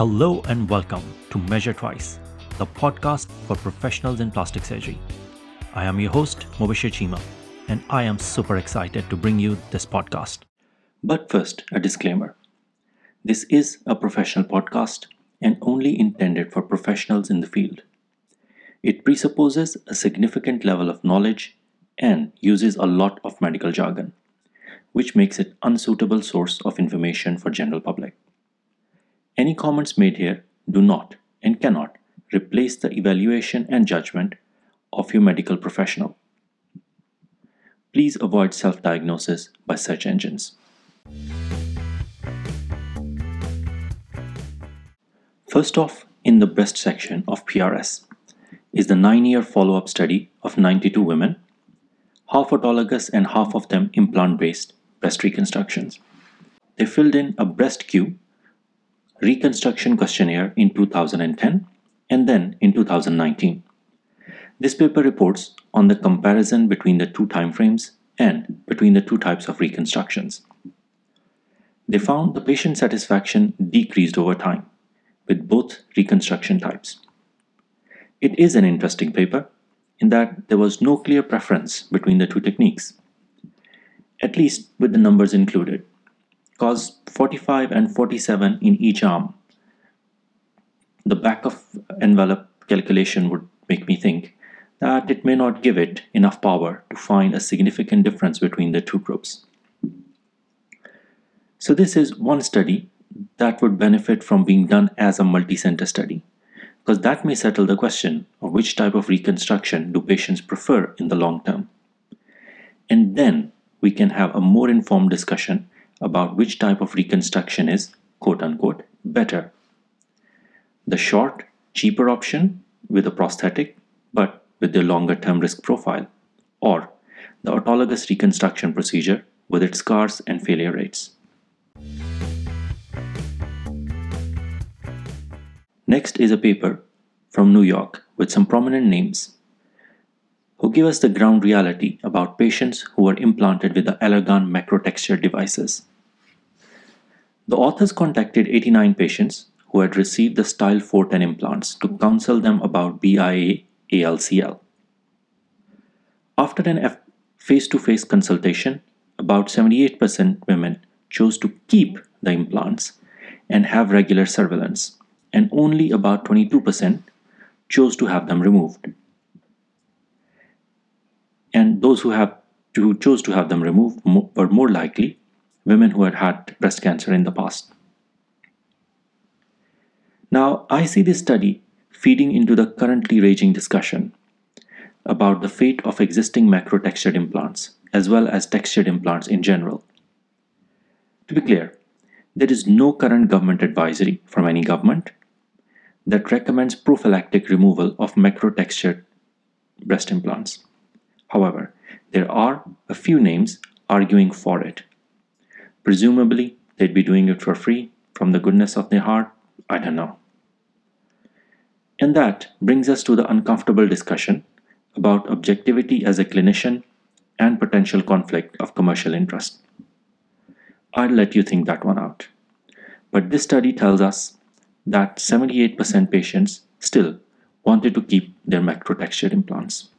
Hello and welcome to Measure Twice, the podcast for professionals in plastic surgery. I am your host, Mobashir Chima, and I am super excited to bring you this podcast. But first, a disclaimer. This is a professional podcast and only intended for professionals in the field. It presupposes a significant level of knowledge and uses a lot of medical jargon, which makes it unsuitable source of information for general public. Any comments made here do not and cannot replace the evaluation and judgment of your medical professional. Please avoid self diagnosis by search engines. First off, in the breast section of PRS is the nine year follow up study of 92 women, half autologous and half of them implant based breast reconstructions. They filled in a BreastQ reconstruction questionnaire in 2010 and then in 2019. This paper reports on the comparison between the two timeframes and between the two types of reconstructions. They found the patient satisfaction decreased over time with both reconstruction types. It is an interesting paper in that there was no clear preference between the two techniques, at least with the numbers included, because 45 and 47 in each arm. The back of envelope calculation would make me think that it may not give it enough power to find a significant difference between the two groups. So, this is one study that would benefit from being done as a multi center study, because that may settle the question of which type of reconstruction do patients prefer in the long term. And then we can have a more informed discussion about which type of reconstruction is quote unquote better. The short, cheaper option with a prosthetic but with their longer term risk profile, or the autologous reconstruction procedure with its scars and failure rates. Next is a paper from New York with some prominent names who give us the ground reality about patients who were implanted with the Allergan macrotexture devices. The authors contacted 89 patients who had received the Style 410 implants to counsel them about BIA ALCL. After an face to face consultation, about 78% women chose to keep the implants and have regular surveillance, and only about 22% chose to have them removed. And those who have who chose to have them removed were more likely women who had had breast cancer in the past. Now, I see this study feeding into the currently raging discussion about the fate of existing macro-textured implants, as well as textured implants in general. To be clear, there is no current government advisory from any government that recommends prophylactic removal of macro-textured breast implants. However, there are a few names arguing for it. Presumably, they'd be doing it for free from the goodness of their heart. I don't know. And that brings us to the uncomfortable discussion about objectivity as a clinician and potential conflict of commercial interest. I'll let you think that one out. But this study tells us that 78% patients still wanted to keep their macrotextured implants.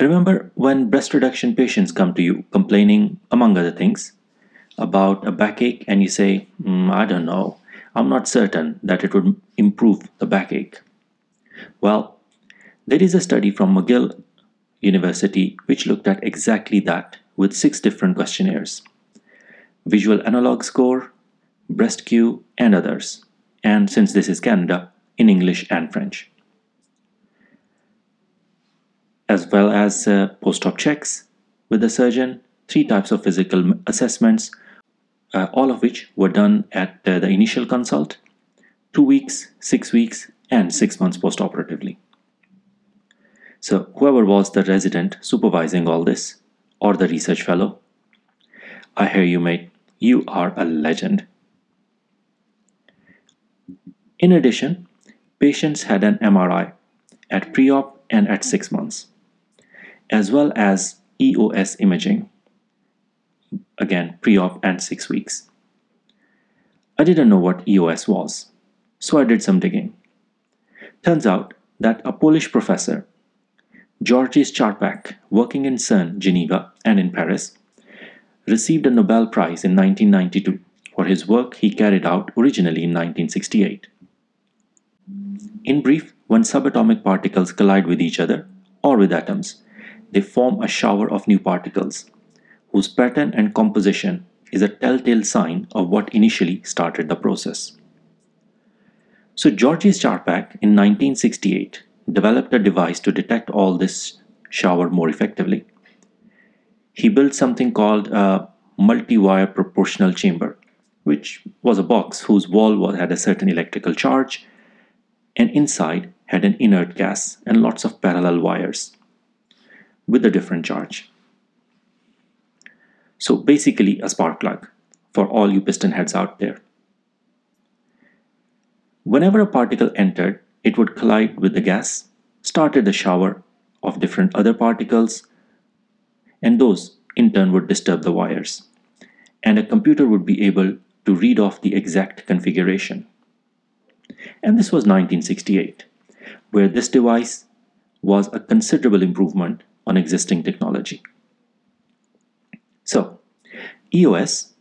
Remember when breast reduction patients come to you complaining, among other things, about a backache and you say, mm, I don't know, I'm not certain that it would improve the backache. Well, there is a study from McGill University which looked at exactly that with six different questionnaires visual analog score, BreastQ, and others. And since this is Canada, in English and French. As well as uh, post op checks with the surgeon, three types of physical assessments uh, all of which were done at uh, the initial consult, two weeks, six weeks, and six months post-operatively. So, whoever was the resident supervising all this, or the research fellow, I hear you, mate. You are a legend. In addition, patients had an MRI at pre op and at six months, as well as EOS imaging again pre op and six weeks. I didn't know what EOS was, so I did some digging. Turns out that a Polish professor, Georges Charpak, working in CERN, Geneva, and in Paris, received a Nobel Prize in 1992 for his work he carried out originally in 1968. In brief, when subatomic particles collide with each other or with atoms, they form a shower of new particles, whose pattern and composition is a telltale sign of what initially started the process. So, Georges Charpak in 1968 developed a device to detect all this shower more effectively. He built something called a multi wire proportional chamber, which was a box whose wall had a certain electrical charge, and inside had an inert gas and lots of parallel wires with a different charge. So basically a spark plug for all you piston heads out there. Whenever a particle entered, it would collide with the gas, started a shower of different other particles, and those in turn would disturb the wires. And a computer would be able to read off the exact configuration. And this was 1968, where this device was a considerable improvement on existing technology. So, EOS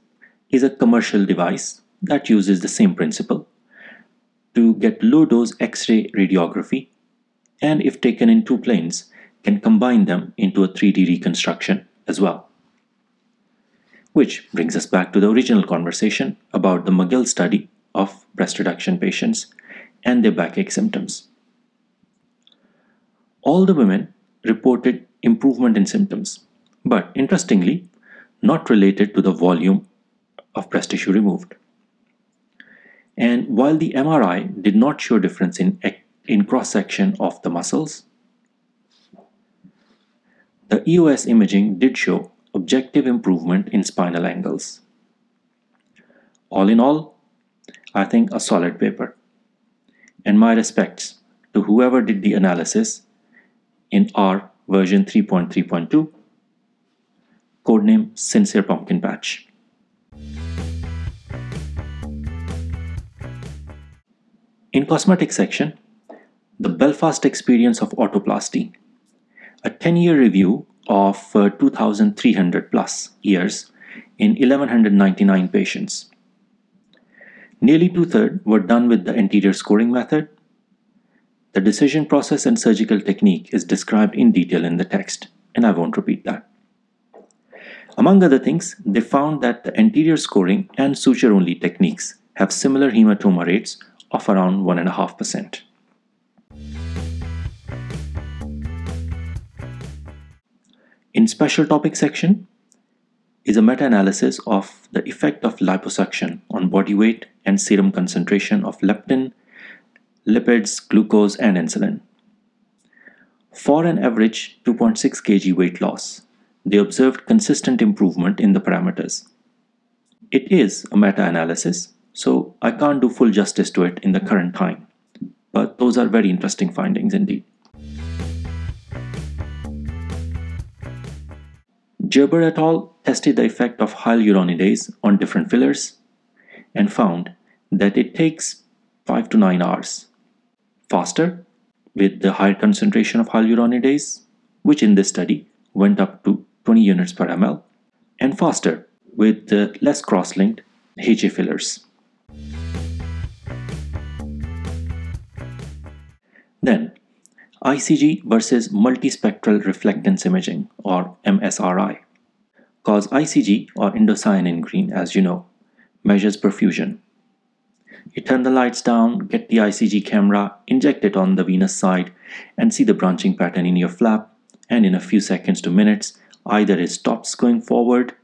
is a commercial device that uses the same principle to get low dose X ray radiography, and if taken in two planes, can combine them into a 3D reconstruction as well. Which brings us back to the original conversation about the McGill study of breast reduction patients and their backache symptoms. All the women reported improvement in symptoms, but interestingly, not related to the volume of breast tissue removed. And while the MRI did not show difference in, in cross section of the muscles, the EOS imaging did show objective improvement in spinal angles. All in all, I think a solid paper. And my respects to whoever did the analysis in R version 3.3.2, codename Sincere Pumpkin Patch. In cosmetic section, the Belfast experience of otoplasty, a 10-year review of uh, 2,300 plus years in 1,199 patients. Nearly two-thirds were done with the anterior scoring method the decision process and surgical technique is described in detail in the text, and I won't repeat that. Among other things, they found that the anterior scoring and suture only techniques have similar hematoma rates of around 1.5%. In special topic section is a meta-analysis of the effect of liposuction on body weight and serum concentration of leptin, lipids, glucose, and insulin. For an average 2.6 kg weight loss, they observed consistent improvement in the parameters. It is a meta analysis, so I can't do full justice to it in the current time, but those are very interesting findings indeed. Gerber et al. tested the effect of hyaluronidase on different fillers and found that it takes 5 to 9 hours faster with the higher concentration of hyaluronidase, which in this study went up to 20 units per ml, and faster with the less cross-linked HA fillers. Then, ICG versus multispectral reflectance imaging or MSRI. Cause ICG or indocyanine green, as you know, measures perfusion you turn the lights down, get the ICG camera, inject it on the venous side, and see the branching pattern in your flap. And in a few seconds to minutes, either it stops going forward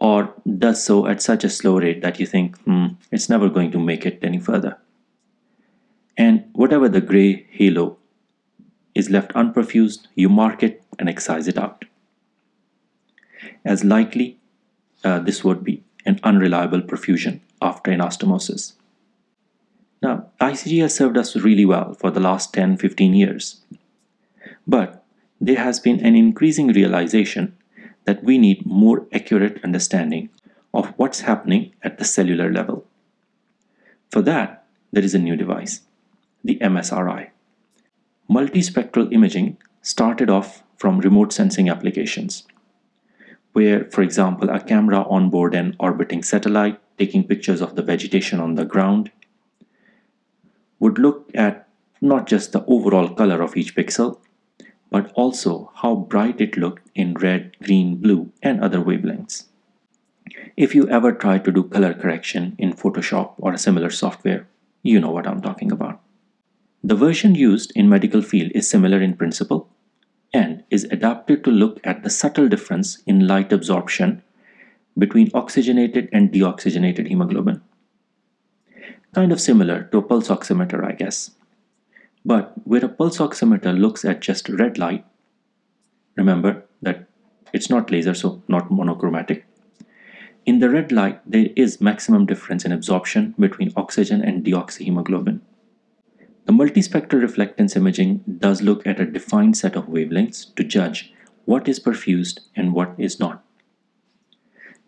or does so at such a slow rate that you think, hmm, it's never going to make it any further. And whatever the gray halo is left unperfused, you mark it and excise it out. As likely, uh, this would be an unreliable perfusion after anastomosis. Now, ICG has served us really well for the last 10 15 years. But there has been an increasing realization that we need more accurate understanding of what's happening at the cellular level. For that, there is a new device, the MSRI. Multispectral imaging started off from remote sensing applications, where, for example, a camera on board an orbiting satellite taking pictures of the vegetation on the ground would look at not just the overall color of each pixel, but also how bright it looked in red, green, blue, and other wavelengths. If you ever try to do color correction in Photoshop or a similar software, you know what I'm talking about. The version used in medical field is similar in principle and is adapted to look at the subtle difference in light absorption between oxygenated and deoxygenated hemoglobin. Kind of similar to a pulse oximeter, I guess. But where a pulse oximeter looks at just red light, remember that it's not laser, so not monochromatic. In the red light, there is maximum difference in absorption between oxygen and deoxyhemoglobin. The multispectral reflectance imaging does look at a defined set of wavelengths to judge what is perfused and what is not.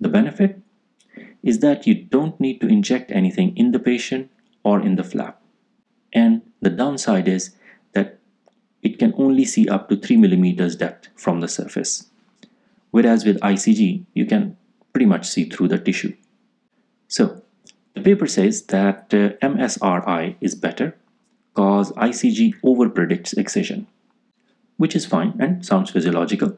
The benefit is that you don't need to inject anything in the patient or in the flap. And the downside is that it can only see up to 3 millimeters depth from the surface. Whereas with ICG, you can pretty much see through the tissue. So, the paper says that uh, MSRI is better because ICG overpredicts excision, which is fine and sounds physiological,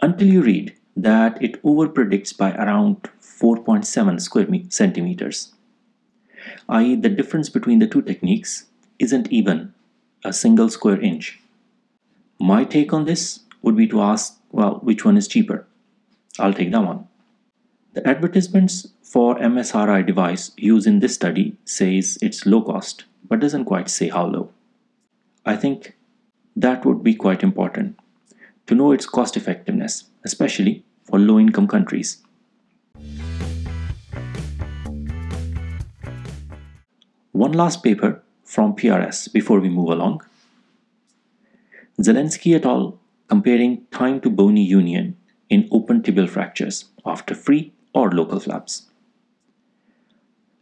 until you read that it overpredicts by around 4.7 square centimeters, i.e., the difference between the two techniques isn't even a single square inch. My take on this would be to ask, well, which one is cheaper? I'll take that one. The advertisements for MSRI device used in this study says it's low cost, but doesn't quite say how low. I think that would be quite important to know its cost effectiveness, especially for low income countries. One last paper from PRS before we move along. Zelenski et al. comparing time to bony union in open tibial fractures after free or local flaps.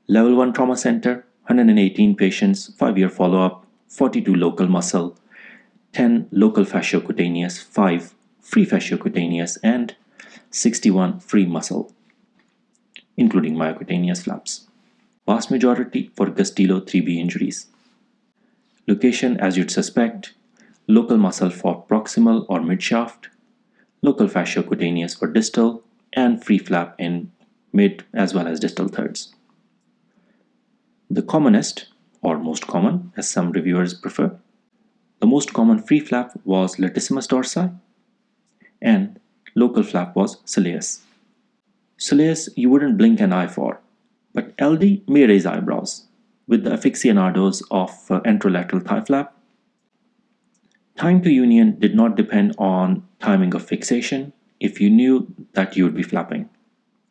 Level 1 Trauma Center, 118 patients, 5 year follow up, 42 local muscle, 10 local fasciocutaneous, 5 free fasciocutaneous, and 61 free muscle, including myocutaneous flaps. Vast majority for Gustilo 3B injuries. Location as you'd suspect, local muscle for proximal or mid shaft, local fasciocutaneous for distal, and free flap in mid as well as distal thirds. The commonest, or most common, as some reviewers prefer, the most common free flap was latissimus dorsi, and local flap was soleus. Soleus you wouldn't blink an eye for, but LD may raise eyebrows with the aficionados of uh, anterolateral thigh flap. Time to union did not depend on timing of fixation if you knew that you would be flapping.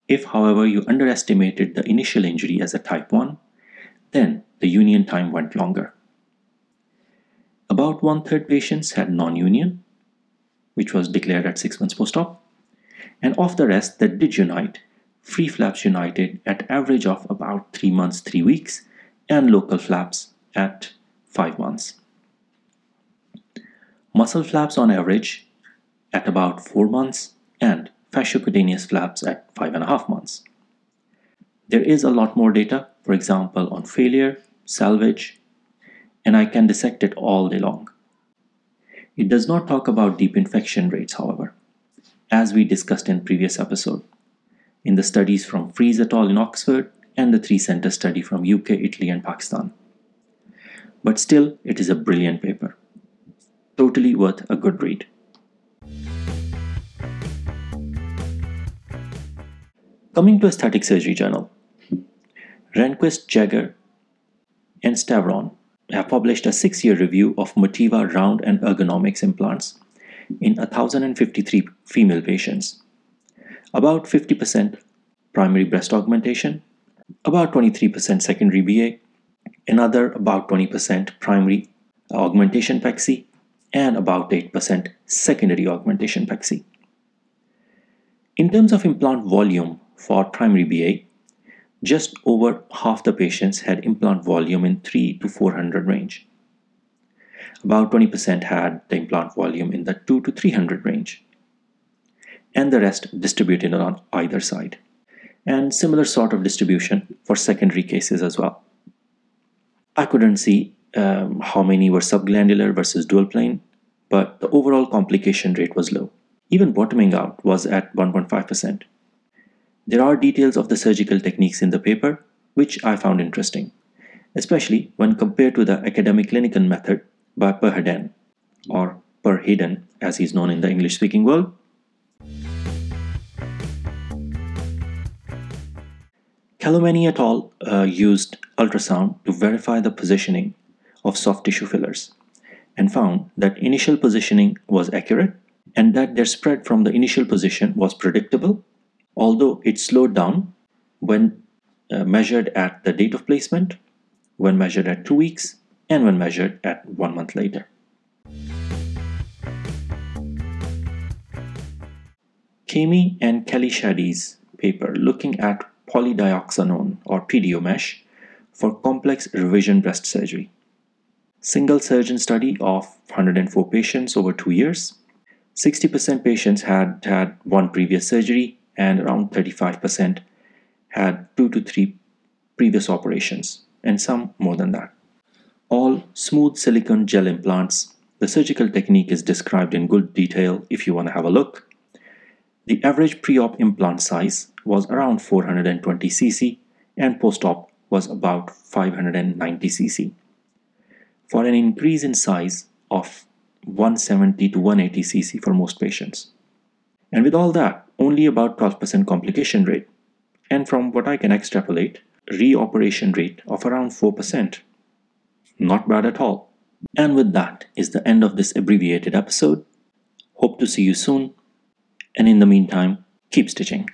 If, however, you underestimated the initial injury as a type 1, then the union time went longer. About one third patients had non union, which was declared at 6 months post op, and of the rest that did unite, free flaps united at average of about 3 months 3 weeks and local flaps at 5 months. Muscle flaps on average at about 4 months and fasciocutaneous flaps at 5.5 months. There is a lot more data, for example, on failure, salvage, and I can dissect it all day long. It does not talk about deep infection rates, however, as we discussed in previous episode, in the studies from Fries et al. in Oxford and the three center study from UK, Italy, and Pakistan. But still, it is a brilliant paper. Totally worth a good read. Coming to Aesthetic Surgery Journal, Randquist, Jagger, and Stavron have published a six year review of Motiva round and Ergonomix implants in 1,053 female patients. About 50% primary breast augmentation, about 23% secondary BA, another about 20% primary augmentation pexy, and about 8% secondary augmentation pexy. In terms of implant volume for primary BA, just over half the patients had implant volume in 3 to 400 range. About 20% had the implant volume in the 2 to 300 range. And the rest distributed on either side. And similar sort of distribution for secondary cases as well. I couldn't see um, how many were subglandular versus dual plane, but the overall complication rate was low. Even bottoming out was at 1.5%. There are details of the surgical techniques in the paper, which I found interesting, especially when compared to the academic clinical method by Per Hedén, or Per Heden as he's known in the English speaking world. Calomeni et al. Uh, used ultrasound to verify the positioning of soft tissue fillers and found that initial positioning was accurate and that their spread from the initial position was predictable, although it slowed down when uh, measured at the date of placement, when measured at two weeks, and when measured at one month later. Kami and Kelly Shaddy's paper looking at polydioxanone or PDO mesh for complex revision breast surgery. Single surgeon study of 104 patients over two years. 60% patients had had one previous surgery and around 35% had two to three previous operations and some more than that all smooth silicone gel implants. The surgical technique is described in good detail if you want to have a look. The average pre-op implant size was around 420 cc and post-op was about 590 cc. For an increase in size of 170 to 180 cc for most patients. And with all that, only about 12% complication rate. And from what I can extrapolate, reoperation rate of around 4%. Not bad at all. And with that is the end of this abbreviated episode. Hope to see you soon. And in the meantime, keep stitching.